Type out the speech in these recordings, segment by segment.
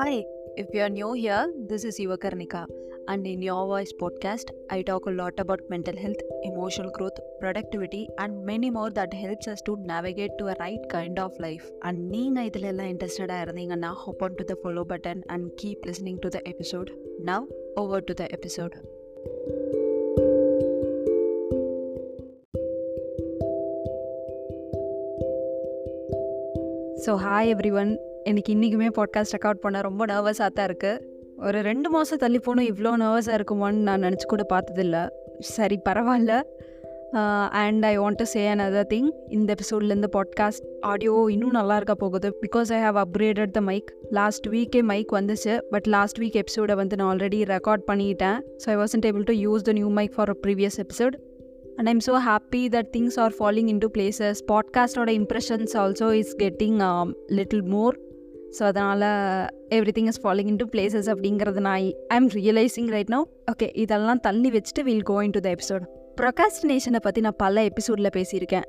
Hi, if you are new here, this is Yuva Karnika, and in Your Voice podcast, I talk a lot about mental health, emotional growth, productivity, and many more that helps us to navigate to a right kind of life. And நீங்கள் இதில் எல்லாம் இன்ட்ரெஸ்டடாக இருந்தீங்கன்னா hop on to the follow button and keep listening to the episode. Now, over to the episode. So hi everyone எனக்கு இன்றைக்குமே podcast record பண்ண ரொம்ப நர்வஸாக தான் இருக்குது ஒரு ரெண்டு மாதம் தள்ளி போகணும் இவ்வளோ நர்வஸாக இருக்குமான்னு நான் நினச்சி கூட பார்த்ததில்ல. சரி பரவாயில்ல. And I want to say another thing இந்த எபிசோட்லேருந்து பாட்காஸ்ட் ஆடியோ இன்னும் நல்லா இருக்க போகுது. Because I have upgraded the mic last வீக்கே mic வந்துச்சு. பட் லாஸ்ட் வீக் எபிசோடை வந்து நான் ஆல்ரெடி ரெக்கார்ட் பண்ணிட்டேன். So I wasn't able to use the new mic for a previous episode and I'm so happy that things are following into places பாட்காஸ்டோட impressions also is getting little more so அதனால் everything is following into places அப்படிங்கிறது நான் I am realizing right now okay இதெல்லாம் தள்ளி வச்சுட்டு will into the episode ப்ரொகாஸ்டினேஷனை பற்றி நான் பல எபிசோடில் பேசியிருக்கேன்.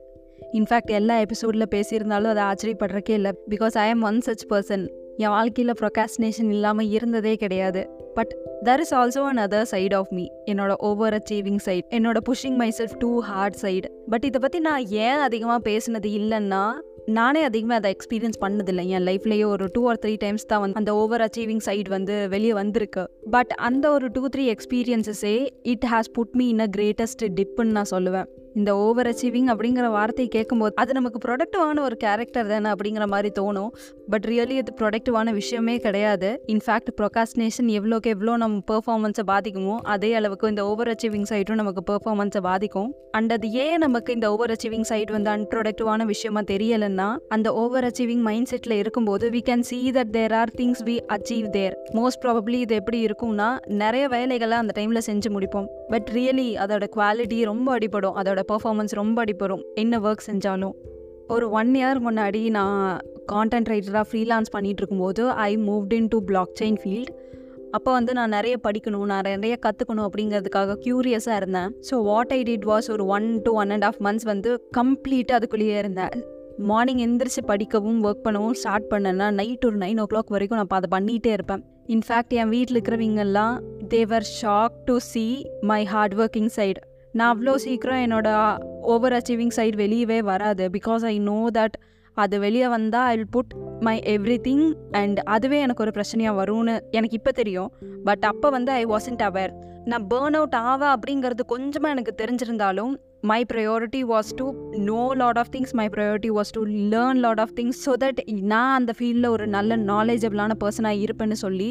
இன்ஃபேக்ட் எல்லா எபிசோடில் பேசியிருந்தாலும் அதை ஆச்சரியப்படுறக்கே இல்லை. Because I am one such person என் வாழ்க்கையில் ப்ரொகாஸ்டினேஷன் இல்லாமல் இருந்ததே கிடையாது. But there is also another side of me என்னோட ஓவர் அச்சீவிங் சைட் என்னோட pushing myself too hard side but இதை பற்றி நான் ஏன் அதிகமாக பேசுனது இல்லைன்னா நானே அதிகமாக அதை எக்ஸ்பீரியன்ஸ் பண்ணதில்லை. என் லைஃப்லேயே ஒரு டூ ஆர் த்ரீ டைம்ஸ் தான் வந்து அந்த ஓவர் அச்சீவிங் சைட் வந்து வெளியே வந்திருக்கு. பட் அந்த ஒரு two three எக்ஸ்பீரியன்ஸஸே it has put me in a greatest டிப்புன்னு நான் சொல்லுவேன். இந்த ஓவர் அச்சீவிங் அப்படிங்கிற வார்த்தையை கேட்கும்போது அது நமக்கு ப்ரொடக்டிவான ஒரு கேரக்டர் தானே அப்படிங்கிற மாதிரி தோணும். பட் ரியலி அது ப்ரொடக்டிவான விஷயமே கிடையாது. இன்ஃபேக்ட் ப்ரொகாஸ்டினேஷன் எவ்வளோக்கு எவ்வளோ நம்ம பெர்ஃபார்மன்ஸை பாதிக்குமோ அதே அளவுக்கு இந்த ஓவர் அச்சீவிங் சைட்டும் நமக்கு பெர்ஃபார்மன்ஸை பாதிக்கும். அண்ட் அது ஏன் நமக்கு இந்த ஓவர் அச்சீவிங் சைட் வந்து அன்ப்ரொடக்டிவான விஷயமா தெரியலைன்னா அந்த ஓவர் அச்சீவிங் மைண்ட் செட்டில் இருக்கும்போது we can see that there are things we achieve there most probably இது எப்படி இருக்கும்னா நிறைய வேலைகளை அந்த டைமில் செஞ்சு முடிப்போம். பட் ரியலி அதோட குவாலிட்டி ரொம்ப அடிபடும். அதோட பெர்ஃபார்மன்ஸ் ரொம்ப அடிப்படும் என்ன ஒர்க் செஞ்சாலும். ஒரு ஒன் இயர் முன்னாடி நான் கான்டென்ட் ரைட்டராக ஃப்ரீலான்ஸ் பண்ணிகிட்டு இருக்கும்போது I moved into blockchain field அப்போ வந்து நான் நிறைய படிக்கணும் நான் நிறைய கற்றுக்கணும் அப்படிங்கிறதுக்காக க்யூரியஸாக இருந்தேன். So what I did was ஒரு one to one and half months வந்து கம்ப்ளீட்டாக அதுக்குள்ளேயே இருந்தேன். மார்னிங் எந்திரிச்சு படிக்கவும் ஒர்க் பண்ணவும் ஸ்டார்ட் பண்ணேன்னா நைட் ஒரு நைன் ஓ கிளாக் வரைக்கும் நான் அதை பண்ணிகிட்டே இருப்பேன். இன்ஃபேக்ட் என் வீட்டில் இருக்கிறவங்கெல்லாம் they were shock to see my hard working side நான் அவ்வளோ சீக்கிரம் என்னோட ஓவர் அச்சீவிங் சைட் வெளியவே வராது. பிகாஸ் ஐ நோ தட் அது வெளியே வந்தால் I will put my everything and அதுவே எனக்கு ஒரு பிரச்சனையாக வரும்னு எனக்கு இப்போ தெரியும். பட் அப்போ வந்து ஐ வாசன்ட் அவேர் நான் பேர்ன் அவுட் ஆவேன் அப்படிங்கிறது கொஞ்சமாக எனக்கு தெரிஞ்சிருந்தாலும் my priority was to know lot of things my priority was to learn lot of things so that நான் அந்த ஃபீல்டில் ஒரு நல்ல நாலேஜபிளான பர்சனாக இருப்பேன்னு சொல்லி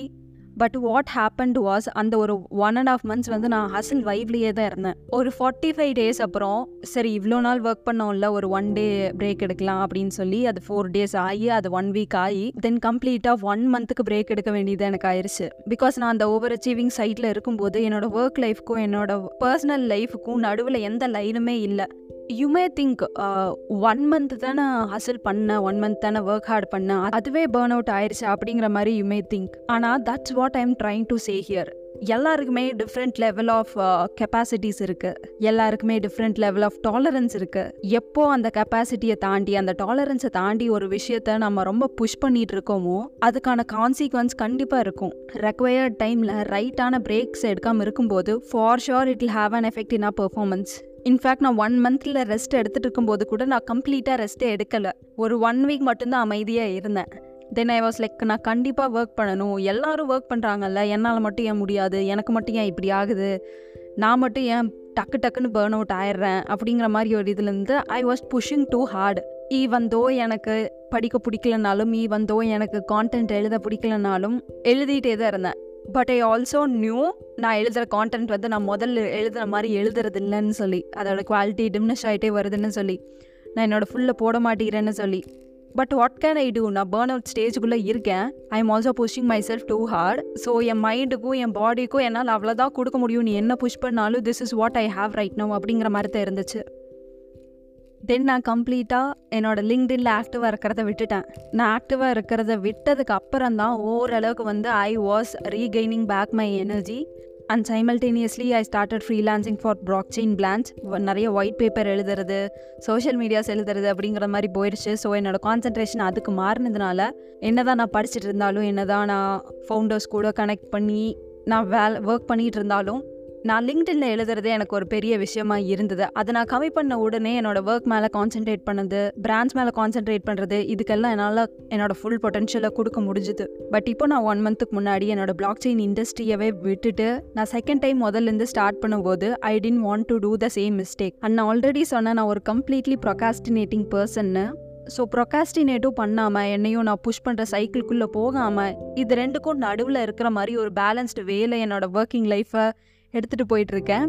பட் வாட் ஹேப்பன் வாஸ் அந்த ஒரு ஒன் அண்ட் ஆஃப் மந்த்ஸ் வந்து நான் ஹசில் வைவ்லேயே தான் இருந்தேன். ஒரு ஃபார்ட்டி ஃபைவ் டேஸ் அப்புறம் சரி இவ்வளோ நாள் ஒர்க் பண்ணோம்ல ஒரு ஒன் டே பிரேக் எடுக்கலாம் அப்படின்னு சொல்லி அது ஃபோர் டேஸ் ஆகி அது ஒன் வீக் ஆகி தென் கம்ப்ளீட்டாக ஒன் மந்த்துக்கு பிரேக் எடுக்க வேண்டியது எனக்கு ஆயிடுச்சு பிகாஸ் நான் அந்த ஓவர் அச்சீவிங் சைட்டில் இருக்கும்போது என்னோட ஒர்க் லைஃப்க்கும் என்னோட பர்சனல் லைஃபுக்கும் நடுவில் எந்த லைனுமே இல்லை. You may think one month தானே ஹசில் பண்ணேன் ஒன் மந்த் தானே ஒர்க் ஹார்ட் பண்ணேன் அதுவே பேர்ன் அவுட் ஆயிடுச்சு அப்படிங்கிற மாதிரி யூ மே திங்க் ஆனால் that's what I am trying to say here எல்லாருக்குமே டிஃப்ரெண்ட் லெவல் ஆஃப் கெப்பாசிட்டிஸ் இருக்குது எல்லாருக்குமே டிஃப்ரெண்ட் லெவல் ஆஃப் டாலரன்ஸ் இருக்குது எப்போ அந்த கெப்பாசிட்டியை தாண்டி அந்த டாலரன்ஸை தாண்டி ஒரு விஷயத்த நம்ம ரொம்ப புஷ் பண்ணிட்டு இருக்கோமோ அதுக்கான கான்சிக்வன்ஸ் கண்டிப்பாக இருக்கும். ரெக்வயர்ட் டைமில் ரைட்டான பிரேக்ஸ் எடுக்காமல் இருக்கும்போது for sure it will have an effect in uh performance in fact நான் ஒன் மந்த்தில் ரெஸ்ட் எடுத்துகிட்டு இருக்கும்போது கூட நான் கம்ப்ளீட்டாக ரெஸ்ட்டே எடுக்கலை. ஒரு ஒன் வீக் மட்டும்தான் அமைதியாக இருந்தேன். தென் ஐ வாஸ் லைக் நான் கண்டிப்பாக ஒர்க் பண்ணணும். எல்லாரும் ஒர்க் பண்ணுறாங்கல்ல என்னால் மட்டும் ஏன் முடியாது? எனக்கு மட்டும் ஏன் இப்படி ஆகுது? நான் மட்டும் ஏன் டக்கு டக்குன்னு பேர்ன் அவுட் ஆயிடுறேன்? அப்படிங்கிற மாதிரி ஒரு இதுலேருந்து I was pushing too hard even though எனக்கு படிக்க பிடிக்கலனாலும் ஈவந்தோ எனக்கு கான்டென்ட் எழுத பிடிக்கலனாலும் எழுதிட்டே தான் இருந்தேன். பட் ஐ ஆல்சோ நியூ நான் எழுதுகிற கான்டென்ட் வந்து நான் முதல்ல எழுதுகிற மாதிரி எழுதுறது இல்லைன்னு சொல்லி அதோடய குவாலிட்டி டிம்னிஷ் ஆகிட்டே வருதுன்னு சொல்லி நான் என்னோடய ஃபுல்லை போட மாட்டேங்கிறேன்னு சொல்லி but what can I do நான் பேர்ன் அவுட் ஸ்டேஜுக்குள்ளே இருக்கேன். I am also pushing myself too hard so என் மைண்டுக்கும் என் பாடிக்கும் என்னால் அவ்வளோதான் கொடுக்க முடியும். நீ என்ன புஷ் பண்ணாலும் this is what I have right now அப்படிங்கிற மாதிரி தான் இருந்துச்சு. தென் நான் கம்ப்ளீட்டாக என்னோடய லிங்க்டின்ல ஆக்டிவாக இருக்கிறத விட்டுட்டேன். நான் ஆக்டிவாக இருக்கிறத விட்டதுக்கு அப்புறம் தான் ஓரளவுக்கு வந்து I was regaining back my energy and simultaneously I started freelancing for blockchain plans நிறைய ஒயிட் பேப்பர் எழுதுறது சோஷியல் மீடியாஸ் எழுதுறது அப்படிங்கிற மாதிரி போயிடுச்சு. ஸோ என்னோட கான்சன்ட்ரேஷன் அதுக்கு மாறினதுனால என்ன தான் நான் படிச்சுட்டு இருந்தாலும் என்ன தான் நான் ஃபவுண்டர்ஸ் கூட கனெக்ட் பண்ணி நான் வேலை ஒர்க் பண்ணிகிட்டு இருந்தாலும் நான் லிங்க்டின்ல எழுதுறது எனக்கு ஒரு பெரிய விஷயமா இருந்தது. அதை நான் கம்மி பண்ண உடனே என்னோட ஒர்க் மேலே கான்சென்ட்ரேட் பண்ணது பிராண்ட்ஸ் மேலே கான்சென்ட்ரேட் பண்ணுறது இதுக்கெல்லாம் என்னால் என்னோட ஃபுல் பொட்டன்ஷியலை கொடுக்க முடிஞ்சுது. பட் இப்போ நான் ஒன் மந்த்துக்கு முன்னாடி என்னோட பிளாக் செயின் இண்டஸ்ட்ரியவே விட்டுட்டு நான் செகண்ட் டைம் முதல்லேருந்து ஸ்டார்ட் பண்ணும்போது I didn't want to do the same mistake and நான் ஆல்ரெடி சொன்ன நான் ஒரு கம்ப்ளீட்லி ப்ரொகாஸ்டினேட்டிங் பர்சன்னு ஸோ ப்ரொகாஸ்டினேட்டும் பண்ணாமல் என்னையும் நான் புஷ் பண்ணுற சைக்கிள்குள்ளே போகாமல் இது ரெண்டுக்கும் நடுவில் இருக்கிற மாதிரி ஒரு பேலன்ஸ்டு வேலை என்னோட ஒர்க்கிங் லைஃப்பை எடுத்துகிட்டு போயிட்டுருக்கேன்.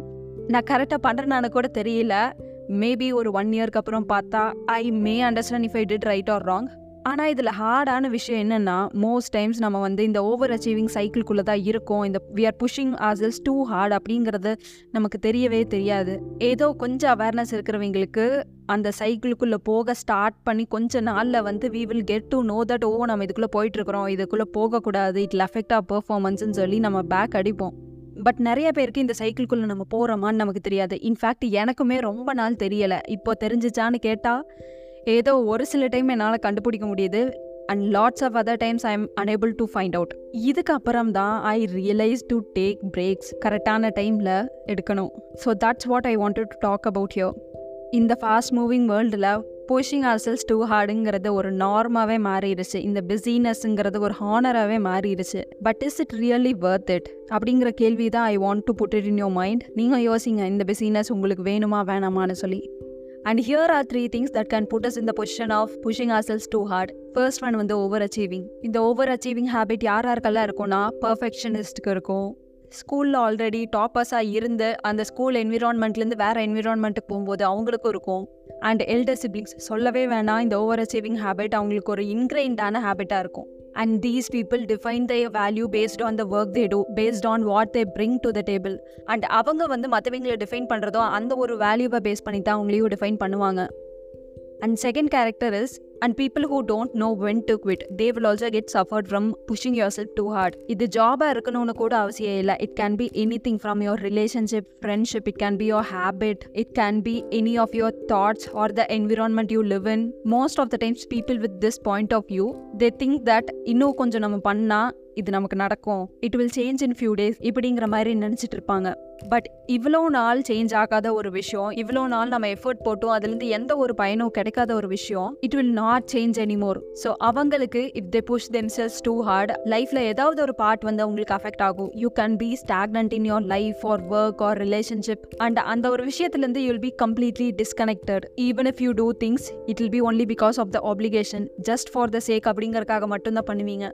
நான் கரெக்டாக பண்ணுறேன்னு கூட தெரியல. மேபி ஒரு ஒன் இயர்க்கு அப்புறம் பார்த்தா I may understand if I did right or wrong ஆனால் இதில் ஹார்டான விஷயம் என்னென்னா மோஸ்ட் டைம்ஸ் நம்ம வந்து இந்த ஓவர் அச்சீவிங் சைக்கிள்குள்ளே தான் இருக்கோம். இந்த we are pushing ourselves too hard அப்படிங்கிறது நமக்கு தெரியவே தெரியாது. ஏதோ கொஞ்சம் அவேர்னஸ் இருக்கிறவங்களுக்கு அந்த சைக்கிளுக்குள்ளே போக ஸ்டார்ட் பண்ணி கொஞ்ச நாளில் வந்து we will get to know that oh நம்ம இதுக்குள்ளே போயிட்டுருக்குறோம். இதுக்குள்ளே போகக்கூடாது. இட்ல அஃபெக்ட் ஆ பெர்ஃபார்மன்ஸ்னு சொல்லி நம்ம பேக் அடிப்போம். பட் நிறைய பேருக்கு இந்த சைக்கிள்குள்ளே நம்ம போகிறோமான்னு நமக்கு தெரியாது. இன்ஃபேக்ட் எனக்குமே ரொம்ப நாள் தெரியலை. இப்போ தெரிஞ்சிச்சான்னு கேட்டால் ஏதோ ஒரு சில டைம் என்னால் கண்டுபிடிக்க முடியுது. And lots of other times I am unable to find out இதுக்கு அப்புறம் தான் I realize to take breaks கரெக்டான டைமில் எடுக்கணும். So that's what I wanted to talk about you இந்த ஃபாஸ்ட் மூவிங் வேர்ல்டில் புஷிங் ஆர் செல்ஸ் டூ ஹார்டுங்கிறது ஒரு நார்மாகவே மாறிடுச்சு. இந்த பிஸினஸ்ங்கிறது ஒரு ஹானராகவே மாறிடுச்சு. But is it really worth it அப்படிங்கிற கேள்வி தான் I want to put it in your mind நீங்கள் யோசிங்க இந்த பிஸினஸ் உங்களுக்கு வேணுமா வேணாமான்னு சொல்லி. And here are three things that can put us இந்த position of pushing our selves too hard first one வந்து ஓவர் அச்சீவிங் இந்த ஓவர் அச்சீவிங் ஹேபிட் யார் யாருக்கெல்லாம் இருக்கும்னா பர்ஃபெக்ஷனிஸ்ட்டுக்கு இருக்கும். ஸ்கூலில் ஆல்ரெடி டாப்பர்ஸாக இருந்து அந்த ஸ்கூல் என்விரான்மெண்ட்லேருந்து வேறு என்விரான்மெண்ட்டுக்கு போகும்போது அவங்களுக்கும் இருக்கும். அண்ட் எல்டர் சிப்ளிங்ஸ் சொல்லவே வேணாம் இந்த ஓவர் அச்சீவிங் ஹேபிட் அவங்களுக்கு ஒரு இன்க்ரைண்டான ஹேபிட்டாக இருக்கும். And these people define their value based on the work they do based on what they bring to the table and அவங்க வந்து மற்றவங்களை டிஃபைன் பண்ணுறதோ அந்த ஒரு வேல்யூவை பேஸ் பண்ணி தான் அவங்களையும் டிஃபைன் பண்ணுவாங்க. And second character is and people who don't know when to quit they will also get suffered from pushing yourself too hard இது ஜாபாக இருக்கணும்னு கூட அவசியம் இல்லை. It can be anything from your relationship friendship it can be your habit it can be any of your thoughts or the environment you live in most of the times people with this point of view they think that இன்னும் கொஞ்சம் நம்ம பண்ணால் இது நமக்கு நடக்கும். It will change in few days இப்படிங்கிற மாதிரி நினச்சிட்டு இருப்பாங்க. பட் இவ்வளோ நாள் சேஞ்ச் ஆகாத ஒரு விஷயம் இவ்வளோ நாள் நம்ம எஃபர்ட் போட்டோம் அதுலேருந்து எந்த ஒரு பயனும் கிடைக்காத ஒரு விஷயம் it will not change anymore so அவங்களுக்கு if they push themselves too hard லைஃப்பில் ஏதாவது ஒரு பார்ட் வந்து அவங்களுக்கு அஃபெக்ட் ஆகும். You can be stagnant in your life or work or relationship and அந்த ஒரு விஷயத்துலேருந்து you'll be completely disconnected even if you do things it will be only because of the application just for the sake அப்படிங்கறக்காக மட்டும்தான் பண்ணுவீங்க.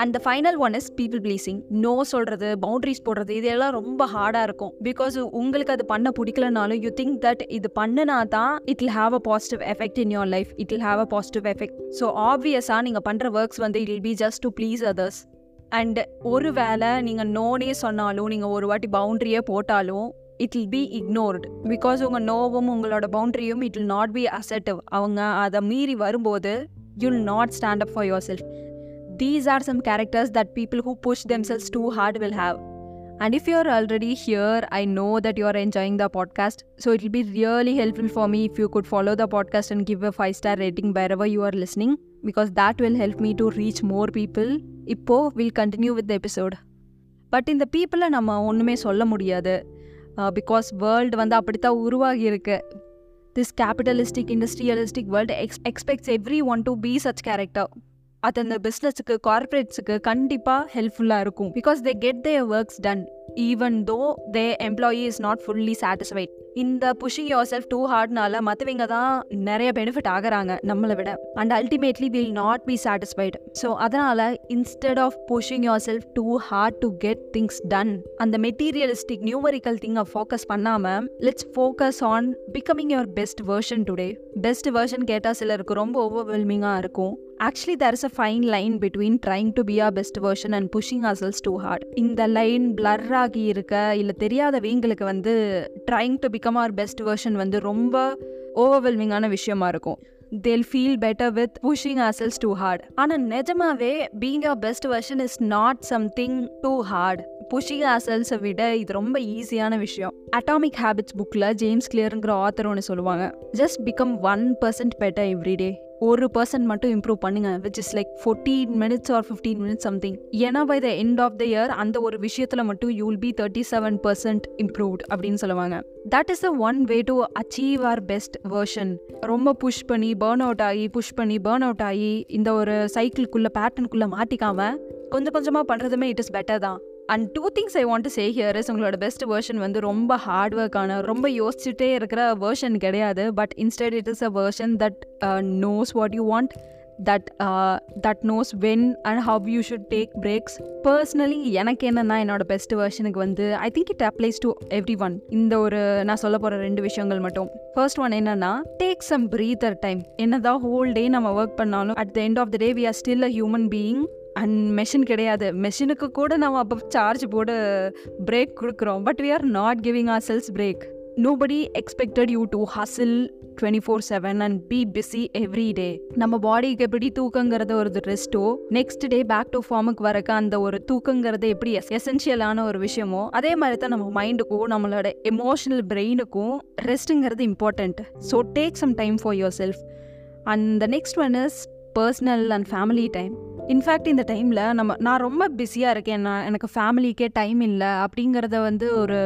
And the final one is people pleasing no சொல்கிறது boundaries போடுறது இதெல்லாம் ரொம்ப ஹார்டாக இருக்கும். பிகாஸ் உங்களுக்கு அது பண்ண பிடிக்கலனாலும் யூ திங்க் தட் இது பண்ணுனா தான் it will have a positive effect in your life it will have a positive effect so ஆப்வியஸாக நீங்கள் பண்ணுற ஒர்க்ஸ் வந்து it will be just to please others and ஒரு வேளை நீங்கள் நோனே சொன்னாலும் நீங்கள் ஒரு வாட்டி பவுண்ட்ரியே போட்டாலும் it will be ignored because உங்கள் நோவும் உங்களோட பவுண்ட்ரியும் it will not be assertive அவங்க அதை மீறி வரும்போது you'll not stand up for yourself these are some characters that people who push themselves too hard will have. And if you're already here, I know that you're enjoying the podcast. So it will be really helpful for me if you could follow the podcast and give a five star rating wherever you are listening, because that will help me to reach more people. இப்போ we'll continue with the episode. But இந்த பீப்புளை நம்ம ஒன்றுமே சொல்ல முடியாது because world வந்து அப்படித்தான் உருவாகி இருக்கு this capitalistic industrialistic world ex expects everyone to be such character அது அந்த பிஸ்னஸுக்கு கார்பரேட்ஸுக்கு கண்டிப்பாக ஹெல்ப்ஃபுல்லாக இருக்கும். Because they get the works done even though the employee is not fully satisfied இந்த புஷிங் யோர் செல்ஃப் டூ ஹார்ட்னால மற்றவங்க தான் நிறைய பெனிஃபிட் ஆகுறாங்க நம்மளை விட. And ultimately will not be satisfied so அதனால் instead of pushing yourself too hard to get things done அந்த மெட்டீரியலிஸ்டிக் நியூமரிக்கல் திங்கை ஃபோக்கஸ் பண்ணாமல் let's focus on becoming your best version today best version கேட்டால் சிலருக்கு ரொம்ப ஓவர்வெல்மிங்காக இருக்கும். Actually there is a fine line between trying to be a best version and pushing ourselves too hard இந்த line blur ஆகி இருக்க இல்லை தெரியாதவங்களுக்கு வந்து trying to become our best version வந்து ரொம்ப ஓவர்வெல்மிங்கான விஷயமா இருக்கும். They'll feel better with pushing ourselves too hard ஆனால் நிஜமாவே being a best version is not something too hard pushing அசல்ஸை விட இது ரொம்ப ஈஸியான விஷயம். அட்டாமிக் ஹேபிட்ஸ் புக்கில் ஜேம்ஸ் கிளியருங்கிற ஆத்தர் ஒன்று சொல்லுவாங்க. Just become one percent better everyday ஒரு பர்சன்ட் மட்டும் இம்ப்ரூவ் பண்ணுங்க which is like fourteen minutes or fifteen minutes something ஏன்னா by the end of the year அந்த ஒரு விஷயத்தில் மட்டும் you will be thirty seven percent improved அப்படின்னு சொல்லுவாங்க. That is the one way to achieve our best version ரொம்ப push பண்ணி burn out ஆகி புஷ் பண்ணி பேர்ன் அவுட் ஆகி இந்த ஒரு சைக்கிள்குள்ளே பேட்டர்னுக்குள்ளே மாட்டிக்காம கொஞ்சம் கொஞ்சமாக பண்ணுறதுமே இட் இஸ் பெட்டர் தான். And two things I want to say here is உங்களோட பெஸ்ட் வேர்ஷன் வந்து ரொம்ப ஹார்ட் ஒர்க்கான ரொம்ப யோசிச்சுட்டே இருக்கிற வேர்ஷன் கிடையாது. But instead it is a version that knows what you want that that knows when and how you should take breaks personally எனக்கு என்னென்னா என்னோட பெஸ்ட் வெர்ஷனுக்கு வந்து I think it applies to everyone இந்த ஒரு நான் சொல்ல போகிற ரெண்டு விஷயங்கள் மட்டும். ஃபர்ஸ்ட் ஒன் என்னன்னா டேக் சம் பிரீதர் டைம் என்னதான் ஹோல் டே நம்ம ஒர்க் பண்ணாலும் at the end of the day we are still a human being and machine கிடையாது. மெஷினுக்கு கூட நம்ம அப்போ சார்ஜ் போட பிரேக் கொடுக்குறோம். But we are not giving ourselves break nobody expected you to hustle twenty four seven and be busy every day நம்ம பாடிக்கு எப்படி தூக்கங்கிறது ஒரு ரெஸ்ட்டோ நெக்ஸ்ட் டே பேக் டு ஃபார்முக்கு வரக்க அந்த ஒரு தூக்கங்கிறது எப்படி எசென்ஷியலான ஒரு விஷயமோ அதே மாதிரி தான் நம்ம மைண்டுக்கும் நம்மளோட எமோஷனல் பிரெயினுக்கும் ரெஸ்ட்டுங்கிறது important so take some time for yourself and the next one is personal and family time in fact இந்த டைமில் நம்ம நான் ரொம்ப பிஸியாக இருக்கேன். நான் எனக்கு ஃபேமிலிக்கே டைம் இல்லை அப்படிங்கிறத வந்து ஒரு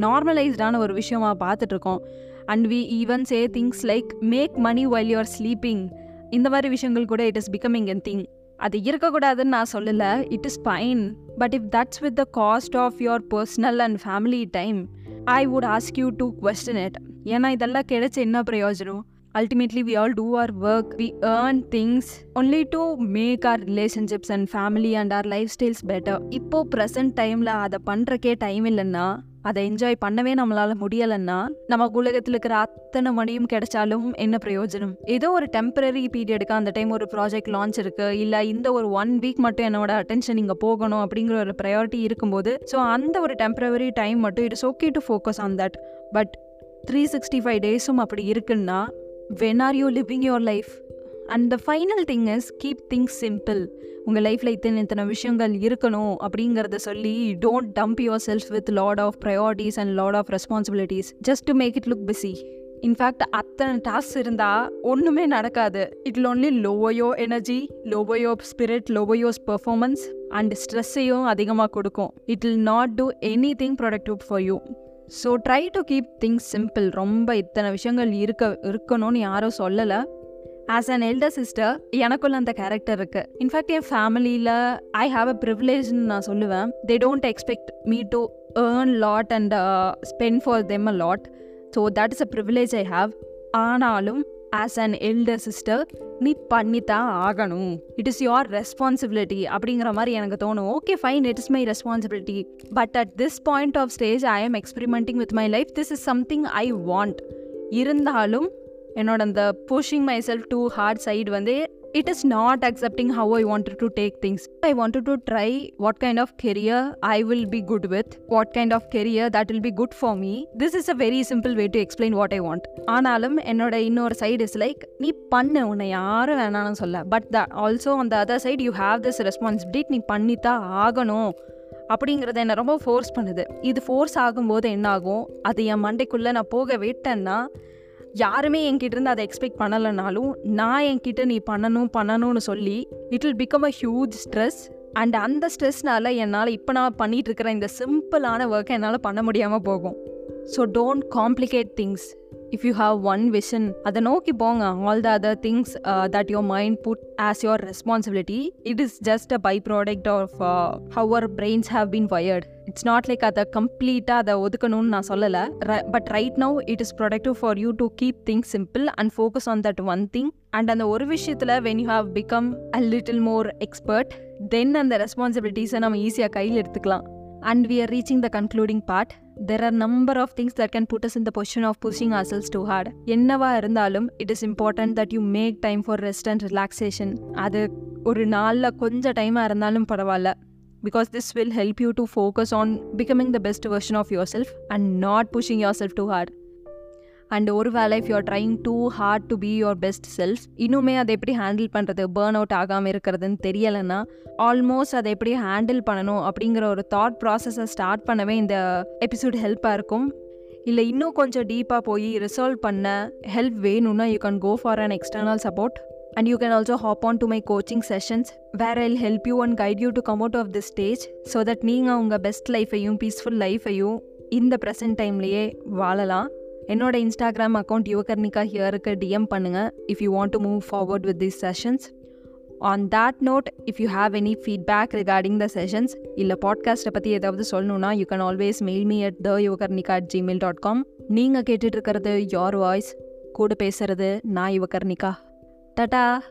நார்மலைஸ்டான ஒரு விஷயமாக பார்த்துட்ருக்கோம். And we even say things like make money while you're sleeping இந்த மாதிரி விஷயங்கள் கூட it is becoming a thing அது இருக்கக்கூடாதுன்னு நான் சொல்லலை. It is fine but if that's with the cost of your personal and family time I would ask you to question it ஏன்னா இதெல்லாம் கிடைச்ச என்ன பிரயோஜனம்? Ultimately we all do our work. We earn things only to make our relationships and family and our lifestyles better. இப்போ present டைமில் அதை பண்ணுறக்கே time இல்லைன்னா அதை என்ஜாய் பண்ணவே நம்மளால முடியலைன்னா நம்ம உலகத்தில் இருக்கிற அத்தனை மணியும் கிடைச்சாலும் என்ன பிரயோஜனம்? ஏதோ ஒரு டெம்பரரி பீரியடுக்கு அந்த டைம் ஒரு ப்ராஜெக்ட் லான்ச் இருக்கு. இல்லை இந்த ஒரு ஒன் வீக் மட்டும் என்னோட அட்டென்ஷன் இங்கே போகணும் அப்படிங்கிற ஒரு ப்ரையாரிட்டி இருக்கும்போது ஸோ அந்த ஒரு டெம்பரரி டைம் மட்டும் it's okay to focus on that but three sixty five டேஸும் அப்படி இருக்குன்னா when are you living your life and the final thing is keep things simple உங்கள் லைஃப்பில் இத்தனை இத்தனை விஷயங்கள் இருக்கணும் அப்படிங்கிறத சொல்லி don't dump yourself with lot of priorities and lot of responsibilities just to make it look busy in fact அத்தனை task இருந்தால் ஒன்றுமே நடக்காது. It only லோவையோ energy லோவையோ spirit lowers your performance and ஸ்ட்ரெஸ்ஸையும் அதிகமாக கொடுக்கும். It will not do anything productive for you so try to keep things simple ரொம்ப இத்தனை விஷயங்கள் இருக்க இருக்கணும்னு யாரும் சொல்லலை. ஆஸ் அன் எல்டர் சிஸ்டர் எனக்குள்ள அந்த கேரக்டர் இருக்கு. இன்ஃபேக்ட் என் ஃபேமிலியில் ஐ ஹாவ் அ ப்ரிவிலேஜ்னு நான் சொல்லுவேன். They don't expect me to earn lot and spend for them a lot so that is a privilege I have ஆனாலும் ஆஸ் அன் எல்டர் சிஸ்டர் நீ பண்ணி தான் ஆகணும். இட் இஸ் யுவர் ரெஸ்பான்சிபிலிட்டி அப்படிங்கிற மாதிரி எனக்கு தோணும். Okay fine it is my responsibility but at this point of stage I am experimenting with my life this is something I want இருந்தாலும் என்னோட அந்த pushing myself too hard side வந்து it is not accepting how I want to take things I want to try what kind of career I will be good with what kind of career that will be good for me this is a very simple way to explain what I want ஆனாலும் என்னோட இன்னொரு side is like நீ பண்ணு உன்னை யாரும் வேணாம்னு சொல்ல. But the also on the other side you have this responsibility நீ பண்ணித்தான் ஆகணும். அப்படிங்கிறத என்னை ரொம்ப ஃபோர்ஸ் பண்ணுது. இது ஃபோர்ஸ் ஆகும்போது என்னாகும்? அது என் மண்டைக்குள்ளே நான் போக விட்டேன்னா யாருமே என்கிட்ட இருந்து அதை எக்ஸ்பெக்ட் பண்ணலைனாலும் நான் என்கிட்ட நீ பண்ணணும் பண்ணணும்னு சொல்லி it will become a huge stress and அந்த ஸ்ட்ரெஸ்னால என்னால் இப்போ நான் பண்ணிட்டு இருக்கிற இந்த சிம்பிளான ஒர்க்கை என்னால் பண்ண முடியாமல் போகும். So don't complicate things if you have one vision அதை நோக்கி போங்க. All the other things that your mind put as your responsibility it is just a byproduct of our brains have been wired it's not like அதை கம்ப்ளீட்டாக அதை ஒதுக்கணும்னு நான் சொல்லலை. But right now it is productive for you to keep things simple and focus on that one thing and அந்த ஒரு விஷயத்தில் when you have become a little more expert then அந்த ரெஸ்பான்சிபிலிட்டிஸை நம்ம ஈஸியாக கையில் எடுத்துக்கலாம். And we are reaching the concluding part there are number of things that can put us in the position of pushing ourselves too hard என்னவா இருந்தாலும் it is important that you make time for rest and relaxation அது ஒரு நாளில் கொஞ்சம் டைமாக இருந்தாலும் பரவாயில்ல. Because this will help you to focus on becoming the best version of yourself and not pushing yourself too hard. And ஒரு வேலை if you're trying too hard to be your best self இன்னுமே அதை எப்படி handle பண்ணுறது burn out ஆகாமல் இருக்கிறதுன்னு தெரியலைன்னா almost அதை எப்படி ஹேண்டில் பண்ணணும் அப்படிங்கிற ஒரு தாட் ப்ராசஸை ஸ்டார்ட் பண்ணவே இந்த எபிசோட் ஹெல்ப்பாக இருக்கும் இல்லை இன்னும் கொஞ்சம் டீப்பாக போய் ரிசால்வ் பண்ண ஹெல்ப் வேணும்னா you can go for an external support and you can also hop on to my coaching sessions where I'll help you and guide you to come out of this stage so that நீங்கள் உங்கள் best லைஃபையும் peaceful லைஃபையும் இந்த present டைம்லேயே வாழலாம். என்னோட Instagram account Yuvakarnika ஹியருக்கு DM பண்ணுங்கள் if you want to move forward with these sessions on that note if you have any feedback regarding the sessions இல்லை பாட்காஸ்ட்டை பற்றி ஏதாவது சொல்லணுன்னா you can always mail me at the Yuvakarnika at Gmail dot com நீங்கள் கேட்டுட்ருக்கிறது your voice கூட பேசுறது நான் யுவகர்ணிகா. 哒哒。